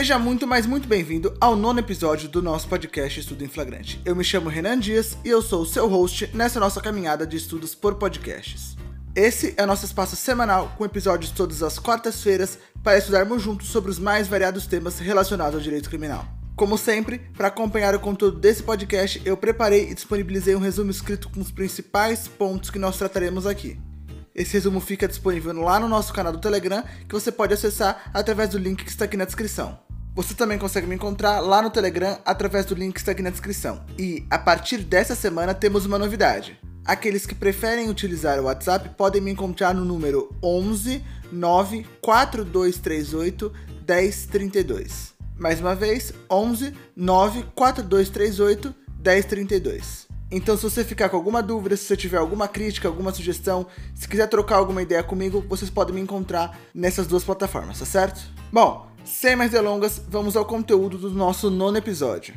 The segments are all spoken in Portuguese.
Seja muito, mas muito bem-vindo ao nono episódio do nosso podcast Estudo em Flagrante. Eu me chamo Renan Dias e eu sou o seu host nessa nossa caminhada de estudos por podcasts. Esse é nosso espaço semanal com episódios todas as quartas-feiras para estudarmos juntos sobre os mais variados temas relacionados ao direito criminal. Como sempre, para acompanhar o conteúdo desse podcast, eu preparei e disponibilizei um resumo escrito com os principais pontos que nós trataremos aqui. Esse resumo fica disponível lá no nosso canal do Telegram, que você pode acessar através do link que está aqui na descrição. Você também consegue me encontrar lá no Telegram através do link que está aqui na descrição. E a partir dessa semana temos uma novidade. Aqueles que preferem utilizar o WhatsApp podem me encontrar no número 11 94238 1032. Mais uma vez, 11 94238 1032. Então, se você ficar com alguma dúvida, se você tiver alguma crítica, alguma sugestão, se quiser trocar alguma ideia comigo, vocês podem me encontrar nessas duas plataformas, tá certo? Bom, sem mais delongas, vamos ao conteúdo do nosso nono episódio.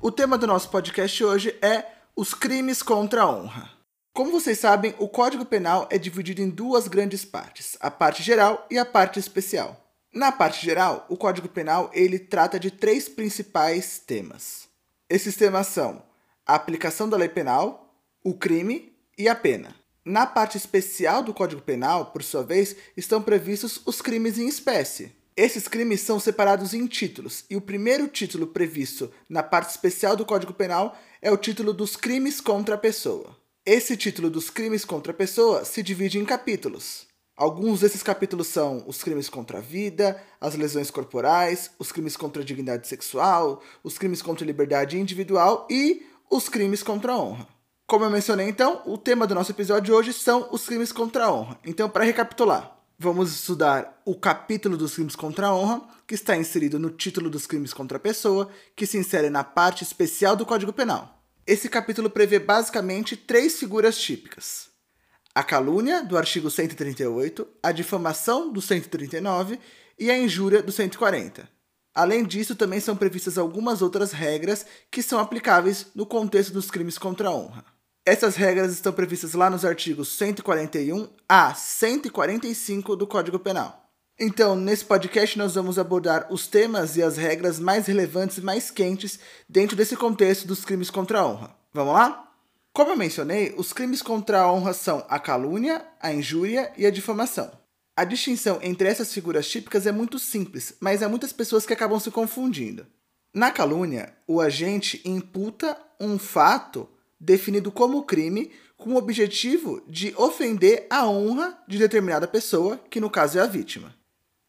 O tema do nosso podcast hoje é os crimes contra a honra. Como vocês sabem, o Código Penal é dividido em duas grandes partes, a parte geral e a parte especial. Na parte geral, o Código Penal ele trata de três principais temas. Esses temas são a aplicação da lei penal, o crime e a pena. Na parte especial do Código Penal, por sua vez, estão previstos os crimes em espécie. Esses crimes são separados em títulos, e o primeiro título previsto na parte especial do Código Penal é o título dos crimes contra a pessoa. Esse título dos crimes contra a pessoa se divide em capítulos. Alguns desses capítulos são os crimes contra a vida, as lesões corporais, os crimes contra a dignidade sexual, os crimes contra a liberdade individual e os crimes contra a honra. Como eu mencionei então, o tema do nosso episódio de hoje são os crimes contra a honra. Então, para recapitular, vamos estudar o capítulo dos crimes contra a honra, que está inserido no título dos crimes contra a pessoa, que se insere na parte especial do Código Penal. Esse capítulo prevê basicamente três figuras típicas: a calúnia, do artigo 138, a difamação, do 139 e a injúria, do 140. Além disso, também são previstas algumas outras regras que são aplicáveis no contexto dos crimes contra a honra. Essas regras estão previstas lá nos artigos 141 a 145 do Código Penal. Então, nesse podcast, nós vamos abordar os temas e as regras mais relevantes e mais quentes dentro desse contexto dos crimes contra a honra. Vamos lá? Como eu mencionei, os crimes contra a honra são a calúnia, a injúria e a difamação. A distinção entre essas figuras típicas é muito simples, mas há muitas pessoas que acabam se confundindo. Na calúnia, o agente imputa um fato definido como crime com o objetivo de ofender a honra de determinada pessoa, que no caso é a vítima.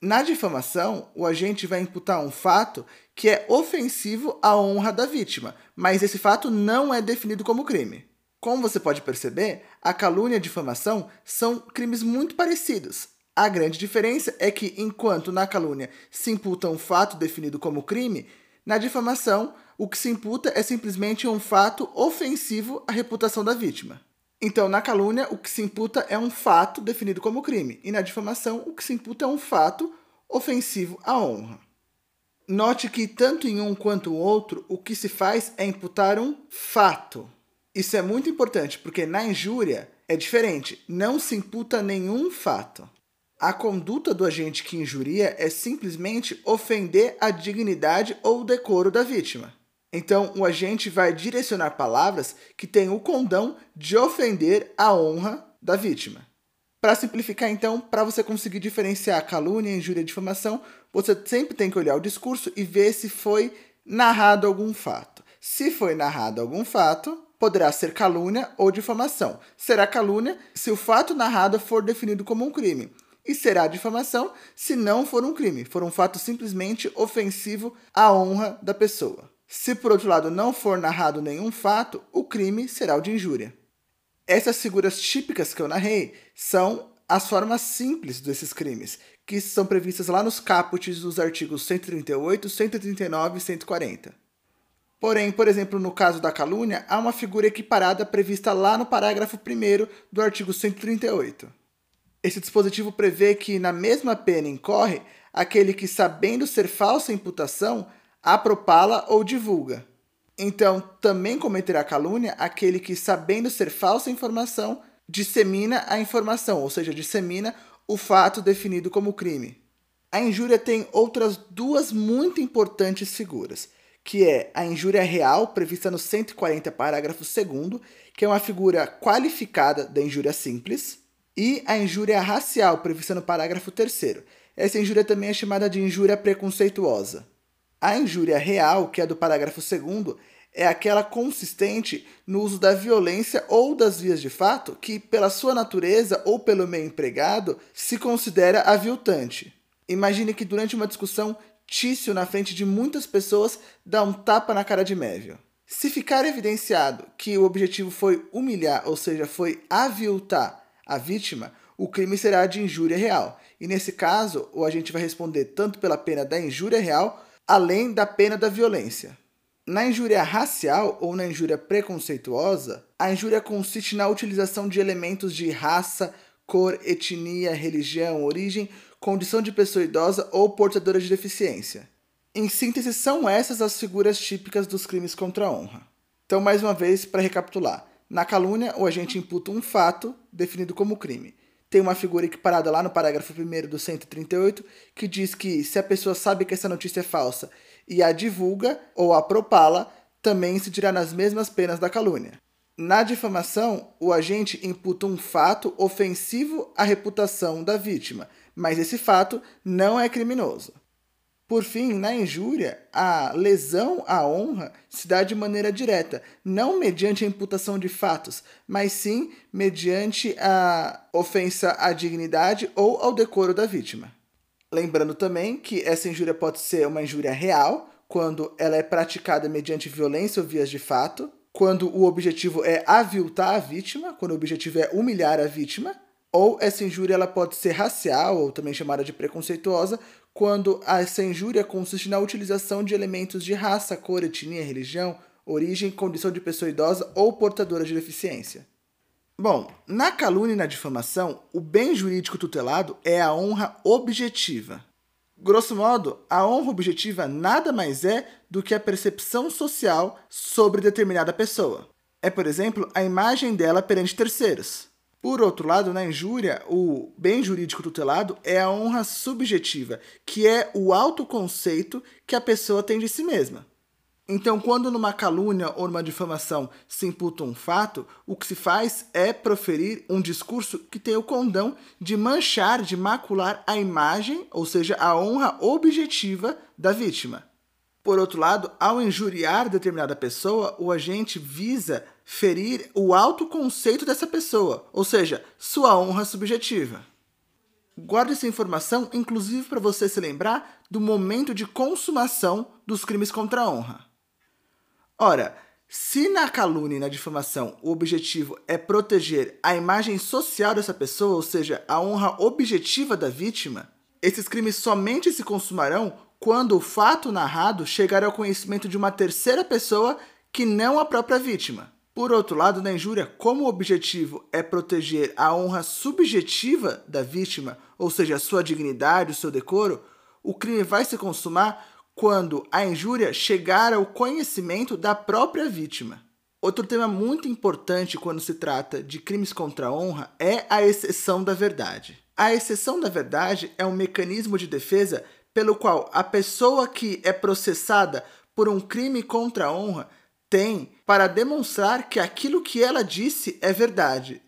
Na difamação, o agente vai imputar um fato que é ofensivo à honra da vítima, mas esse fato não é definido como crime. Como você pode perceber, a calúnia e a difamação são crimes muito parecidos. A grande diferença é que, enquanto na calúnia se imputa um fato definido como crime, na difamação o que se imputa é simplesmente um fato ofensivo à reputação da vítima. Então, na calúnia, o que se imputa é um fato definido como crime, e na difamação, o que se imputa é um fato ofensivo à honra. Note que, tanto em um quanto o outro, o que se faz é imputar um fato. Isso é muito importante porque na injúria é diferente, não se imputa nenhum fato. A conduta do agente que injuria é simplesmente ofender a dignidade ou o decoro da vítima. Então, o agente vai direcionar palavras que têm o condão de ofender a honra da vítima. Para simplificar, então, para você conseguir diferenciar calúnia, injúria e difamação, você sempre tem que olhar o discurso e ver se foi narrado algum fato. Se foi narrado algum fato, poderá ser calúnia ou difamação. Será calúnia se o fato narrado for definido como um crime, e será difamação se não for um crime, for um fato simplesmente ofensivo à honra da pessoa. Se por outro lado não for narrado nenhum fato, o crime será o de injúria. Essas figuras típicas que eu narrei são as formas simples desses crimes, que são previstas lá nos caput dos artigos 138, 139 e 140. Porém, por exemplo, no caso da calúnia, há uma figura equiparada prevista lá no parágrafo 1 do artigo 138. Esse dispositivo prevê que, na mesma pena, incorre aquele que, sabendo ser falsa a imputação, a propala ou divulga. Então, também cometerá calúnia aquele que, sabendo ser falsa informação, dissemina a informação, ou seja, dissemina o fato definido como crime. A injúria tem outras duas muito importantes figuras, que é a injúria real, prevista no 140, parágrafo 2, que é uma figura qualificada da injúria simples, e a injúria racial, prevista no parágrafo 3. Essa injúria também é chamada de injúria preconceituosa. A injúria real, que é do parágrafo 2, é aquela consistente no uso da violência ou das vias de fato que, pela sua natureza ou pelo meio empregado, se considera aviltante. Imagine que durante uma discussão, Tício, na frente de muitas pessoas, dá um tapa na cara de Mévio. Se ficar evidenciado que o objetivo foi humilhar, ou seja, foi aviltar a vítima, o crime será de injúria real. E nesse caso, o agente vai responder tanto pela pena da injúria real, além da pena da violência. Na injúria racial ou na injúria preconceituosa, a injúria consiste na utilização de elementos de raça, cor, etnia, religião, origem condição de pessoa idosa ou portadora de deficiência. Em síntese, são essas as figuras típicas dos crimes contra a honra. Então, mais uma vez, para recapitular: na calúnia, o agente imputa um fato definido como crime. Tem uma figura equiparada lá no parágrafo 1 do 138 que diz que se a pessoa sabe que essa notícia é falsa e a divulga ou a propala, também se dirá nas mesmas penas da calúnia. Na difamação, o agente imputa um fato ofensivo à reputação da vítima, mas esse fato não é criminoso. Por fim, na injúria, a lesão à honra se dá de maneira direta, não mediante a imputação de fatos, mas sim mediante a ofensa à dignidade ou ao decoro da vítima. Lembrando também que essa injúria pode ser uma injúria real, quando ela é praticada mediante violência ou vias de fato, quando o objetivo é aviltar a vítima, quando o objetivo é humilhar a vítima, ou essa injúria ela pode ser racial, ou também chamada de preconceituosa, quando essa injúria consiste na utilização de elementos de raça, cor, etnia, religião, origem, condição de pessoa idosa ou portadora de deficiência. Bom, na calúnia e na difamação, o bem jurídico tutelado é a honra objetiva. Grosso modo, a honra objetiva nada mais é do que a percepção social sobre determinada pessoa. É, por exemplo, a imagem dela perante terceiros. Por outro lado, na injúria, o bem jurídico tutelado é a honra subjetiva, que é o autoconceito que a pessoa tem de si mesma. Então, quando numa calúnia ou numa difamação se imputa um fato, o que se faz é proferir um discurso que tem o condão de manchar, de macular a imagem, ou seja, a honra objetiva da vítima. Por outro lado, ao injuriar determinada pessoa, o agente visa ferir o autoconceito dessa pessoa, ou seja, sua honra subjetiva. Guarde essa informação, inclusive para você se lembrar do momento de consumação dos crimes contra a honra. Ora, se na calúnia e na difamação o objetivo é proteger a imagem social dessa pessoa, ou seja, a honra objetiva da vítima, esses crimes somente se consumarão quando o fato narrado chegar ao conhecimento de uma terceira pessoa que não a própria vítima. Por outro lado, na injúria, como o objetivo é proteger a honra subjetiva da vítima, ou seja, a sua dignidade, o seu decoro, o crime vai se consumar quando a injúria chegar ao conhecimento da própria vítima. Outro tema muito importante quando se trata de crimes contra a honra é a exceção da verdade. A exceção da verdade é um mecanismo de defesa pelo qual a pessoa que é processada por um crime contra a honra tem para demonstrar que aquilo que ela disse é verdade.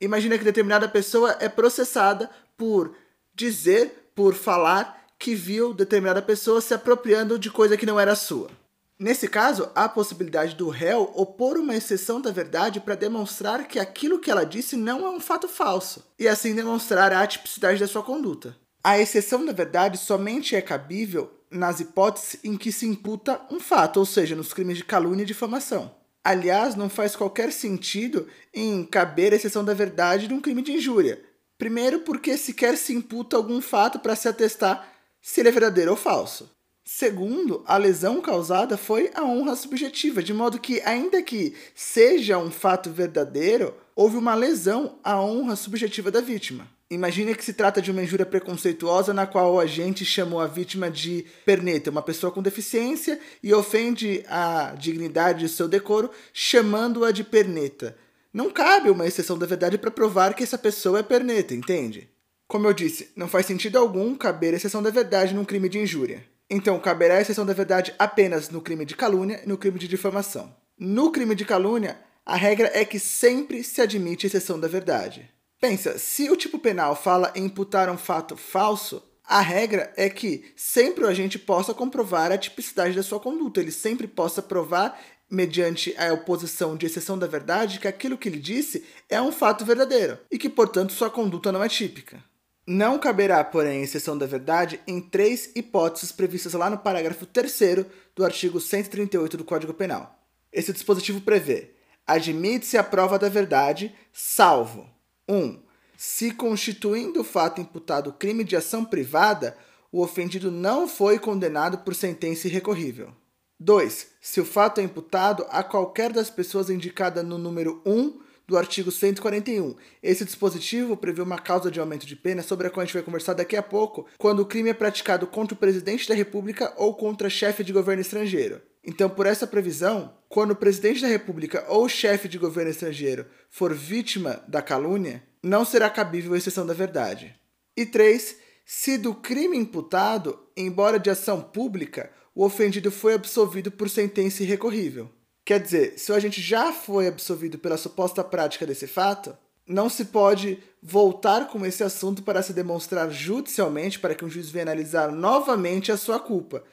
Imagina que determinada pessoa é processada por dizer, por falar que viu determinada pessoa se apropriando de coisa que não era sua. Nesse caso, há a possibilidade do réu opor uma exceção da verdade para demonstrar que aquilo que ela disse não é um fato falso, e assim demonstrar a atipicidade da sua conduta. A exceção da verdade somente é cabível nas hipóteses em que se imputa um fato, ou seja, nos crimes de calúnia e difamação. Aliás, não faz qualquer sentido em caber a exceção da verdade de um crime de injúria. Primeiro, porque sequer se imputa algum fato para se atestar se ele é verdadeiro ou falso. Segundo, a lesão causada foi a honra subjetiva, de modo que, ainda que seja um fato verdadeiro, houve uma lesão à honra subjetiva da vítima. Imagine que se trata de uma injúria preconceituosa na qual o agente chamou a vítima de perneta, uma pessoa com deficiência, e ofende a dignidade e seu decoro, chamando-a de perneta. Não cabe uma exceção da verdade para provar que essa pessoa é perneta, entende? Como eu disse, não faz sentido algum caber exceção da verdade num crime de injúria. Então, caberá exceção da verdade apenas no crime de calúnia e no crime de difamação. No crime de calúnia, a regra é que sempre se admite exceção da verdade. Pensa, se o tipo penal fala em imputar um fato falso, a regra é que sempre o agente possa comprovar a tipicidade da sua conduta, ele sempre possa provar, mediante a oposição de exceção da verdade, que aquilo que ele disse é um fato verdadeiro e que, portanto, sua conduta não é típica. Não caberá, porém, exceção da verdade em três hipóteses previstas lá no parágrafo 3 do artigo 138 do Código Penal. Esse dispositivo prevê: admite-se a prova da verdade, salvo 1. Um, se constituindo o fato imputado crime de ação privada, o ofendido não foi condenado por sentença irrecorrível. 2. Se o fato é imputado a qualquer das pessoas indicada no número 1 do artigo 141. Esse dispositivo prevê uma causa de aumento de pena sobre a qual a gente vai conversar daqui a pouco, quando o crime é praticado contra o presidente da República ou contra chefe de governo estrangeiro. Então, por essa previsão, quando o presidente da República ou chefe de governo estrangeiro for vítima da calúnia, não será cabível a exceção da verdade. E 3. Se do crime imputado, embora de ação pública, o ofendido foi absolvido por sentença irrecorrível. Quer dizer, se o agente já foi absolvido pela suposta prática desse fato, não se pode voltar com esse assunto para se demonstrar judicialmente para que um juiz venha analisar novamente a sua culpa.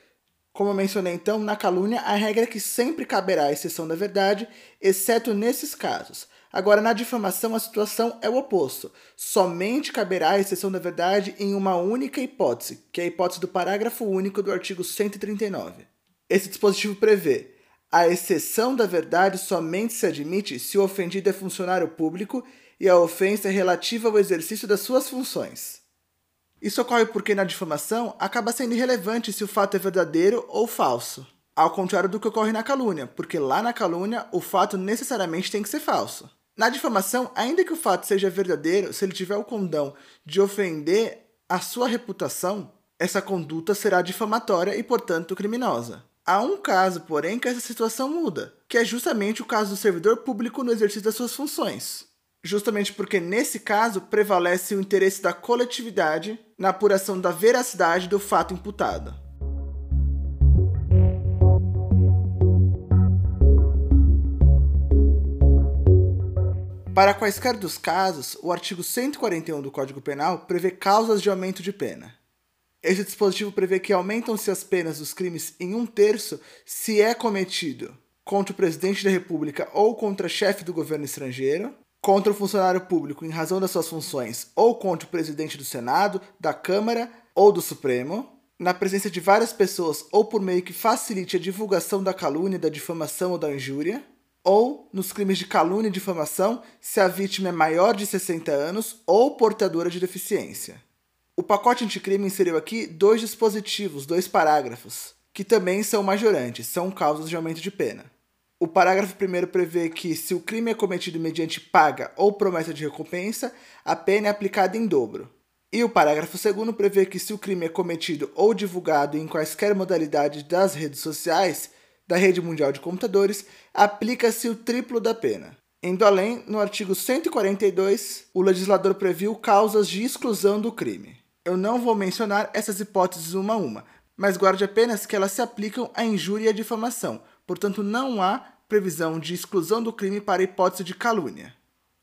Como eu mencionei então, na calúnia, a regra é que sempre caberá a exceção da verdade, exceto nesses casos. Agora, na difamação, a situação é o oposto. Somente caberá a exceção da verdade em uma única hipótese, que é a hipótese do parágrafo único do artigo 139. Esse dispositivo prevê a exceção da verdade somente se admite se o ofendido é funcionário público e a ofensa é relativa ao exercício das suas funções. Isso ocorre porque na difamação acaba sendo irrelevante se o fato é verdadeiro ou falso, ao contrário do que ocorre na calúnia, porque lá na calúnia o fato necessariamente tem que ser falso. Na difamação, ainda que o fato seja verdadeiro, se ele tiver o condão de ofender a sua reputação, essa conduta será difamatória e, portanto, criminosa. Há um caso, porém, que essa situação muda, que é justamente o caso do servidor público no exercício das suas funções. Justamente porque, nesse caso, prevalece o interesse da coletividade na apuração da veracidade do fato imputado. Para quaisquer dos casos, o artigo 141 do Código Penal prevê causas de aumento de pena. Esse dispositivo prevê que aumentam-se as penas dos crimes em um terço se é cometido contra o presidente da República ou contra chefe do governo estrangeiro, contra o funcionário público em razão das suas funções ou contra o presidente do Senado, da Câmara ou do Supremo, na presença de várias pessoas ou por meio que facilite a divulgação da calúnia, da difamação ou da injúria, ou nos crimes de calúnia e difamação se a vítima é maior de 60 anos ou portadora de deficiência. O pacote anticrime inseriu aqui dois dispositivos, dois parágrafos, que também são majorantes, são causas de aumento de pena. O parágrafo primeiro prevê que, se o crime é cometido mediante paga ou promessa de recompensa, a pena é aplicada em dobro. E o parágrafo segundo prevê que, se o crime é cometido ou divulgado em quaisquer modalidades das redes sociais, da rede mundial de computadores, aplica-se o triplo da pena. Indo além, no artigo 142, o legislador previu causas de exclusão do crime. Eu não vou mencionar essas hipóteses uma a uma, mas guarde apenas que elas se aplicam à injúria e à difamação, portanto, não há previsão de exclusão do crime para a hipótese de calúnia.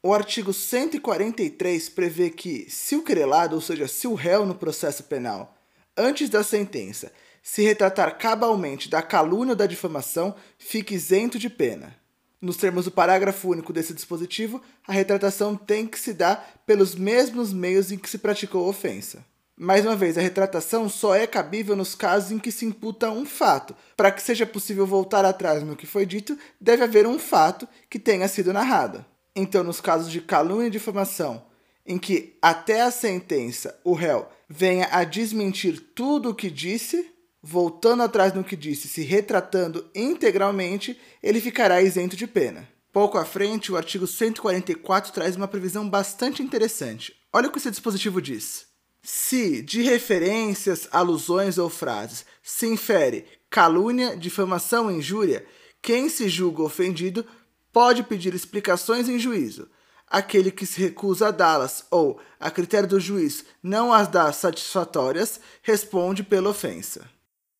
O artigo 143 prevê que, se o querelado, ou seja, se o réu no processo penal, antes da sentença, se retratar cabalmente da calúnia ou da difamação, fique isento de pena. Nos termos do parágrafo único desse dispositivo, a retratação tem que se dar pelos mesmos meios em que se praticou a ofensa. Mais uma vez, a retratação só é cabível nos casos em que se imputa um fato. Para que seja possível voltar atrás no que foi dito, deve haver um fato que tenha sido narrado. Então, nos casos de calúnia e difamação, em que até a sentença o réu venha a desmentir tudo o que disse, voltando atrás no que disse, se retratando integralmente, ele ficará isento de pena. Pouco à frente, o artigo 144 traz uma previsão bastante interessante. Olha o que esse dispositivo diz. Se de referências, alusões ou frases se infere calúnia, difamação ou injúria, quem se julga ofendido pode pedir explicações em juízo. aquele que se recusa a dá-las ou, a critério do juiz, não as dá satisfatórias, responde pela ofensa.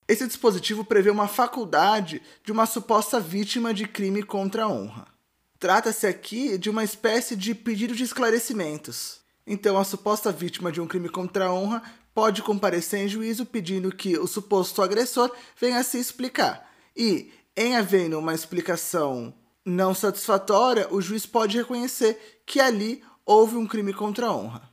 Esse dispositivo prevê uma faculdade de uma suposta vítima de crime contra a honra. Trata-se aqui de uma espécie de pedido de esclarecimentos. Então, a suposta vítima de um crime contra a honra pode comparecer em juízo pedindo que o suposto agressor venha se explicar. E, em havendo uma explicação não satisfatória, o juiz pode reconhecer que ali houve um crime contra a honra.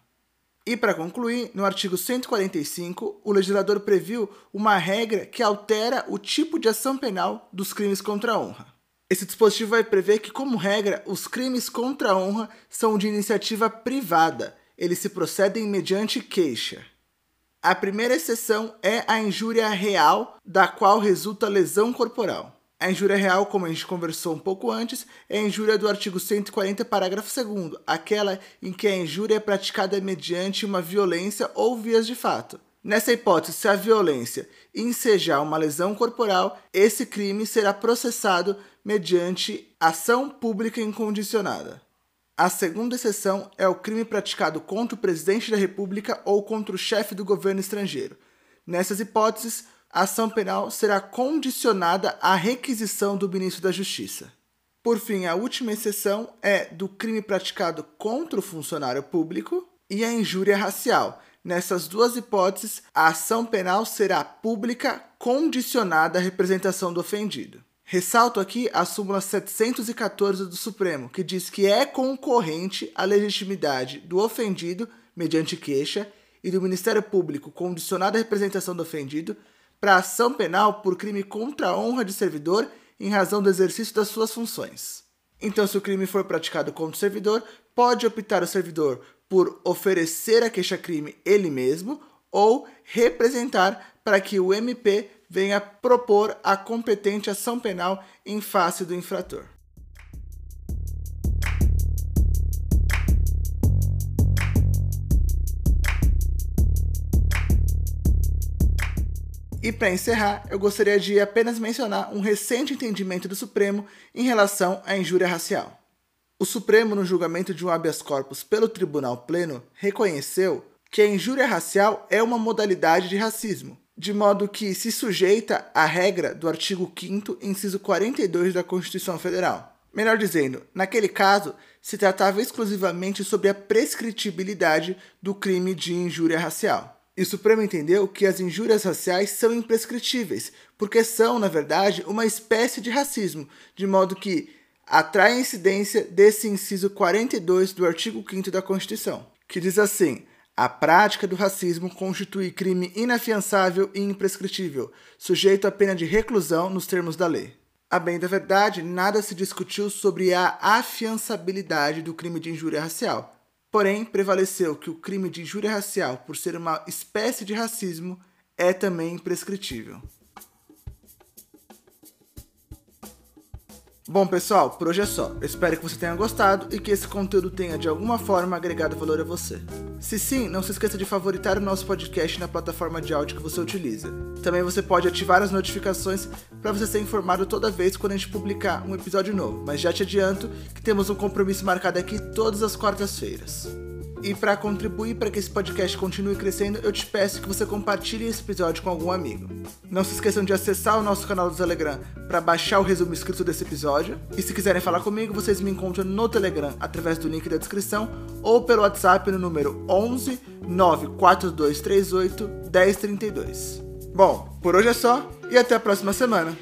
E para concluir, no artigo 145, o legislador previu uma regra que altera o tipo de ação penal dos crimes contra a honra. Esse dispositivo vai prever que, como regra, os crimes contra a honra são de iniciativa privada. Eles se procedem mediante queixa. A primeira exceção é a injúria real, da qual resulta lesão corporal. A injúria real, como a gente conversou um pouco antes, é a injúria do artigo 140, parágrafo 2, aquela em que a injúria é praticada mediante uma violência ou vias de fato. Nessa hipótese, se a violência ensejar uma lesão corporal, esse crime será processado mediante ação pública incondicionada. A segunda exceção é o crime praticado contra o presidente da República ou contra o chefe do governo estrangeiro. Nessas hipóteses, a ação penal será condicionada à requisição do ministro da Justiça. Por fim, a última exceção é do crime praticado contra o funcionário público e a injúria racial. Nessas duas hipóteses, a ação penal será pública condicionada à representação do ofendido. Ressalto aqui a súmula 714 do Supremo, que diz que é concorrente a legitimidade do ofendido, mediante queixa, e do Ministério Público, condicionada à representação do ofendido, para ação penal por crime contra a honra de servidor em razão do exercício das suas funções. Então, se o crime for praticado contra o servidor, pode optar o servidor por oferecer a queixa-crime ele mesmo ou representar para que o MP venha propor a competente ação penal em face do infrator. E para encerrar, eu gostaria de apenas mencionar um recente entendimento do Supremo em relação à injúria racial. O Supremo, no julgamento de um habeas corpus pelo Tribunal Pleno, reconheceu que a injúria racial é uma modalidade de racismo, de modo que se sujeita à regra do artigo 5 inciso 42 da Constituição Federal. Melhor dizendo, naquele caso, se tratava exclusivamente sobre a prescritibilidade do crime de injúria racial. E o Supremo entendeu que as injúrias raciais são imprescritíveis, porque são, na verdade, uma espécie de racismo, de modo que atrai incidência desse inciso 42 do artigo 5 da Constituição, que diz assim: a prática do racismo constitui crime inafiançável e imprescritível, sujeito à pena de reclusão nos termos da lei. A bem da verdade, nada se discutiu sobre a afiançabilidade do crime de injúria racial. Porém, prevaleceu que o crime de injúria racial, por ser uma espécie de racismo, é também imprescritível. Bom, pessoal, por hoje é só. Espero que você tenha gostado e que esse conteúdo tenha de alguma forma agregado valor a você. Se sim, não se esqueça de favoritar o nosso podcast na plataforma de áudio que você utiliza. Também você pode ativar as notificações para você ser informado toda vez quando a gente publicar um episódio novo. Mas já te adianto que temos um compromisso marcado aqui todas as quartas-feiras. E para contribuir para que esse podcast continue crescendo, eu te peço que você compartilhe esse episódio com algum amigo. Não se esqueçam de acessar o nosso canal do Telegram para baixar o resumo escrito desse episódio. E se quiserem falar comigo, vocês me encontram no Telegram através do link da descrição ou pelo WhatsApp no número 11 94238 1032. Bom, por hoje é só e até a próxima semana.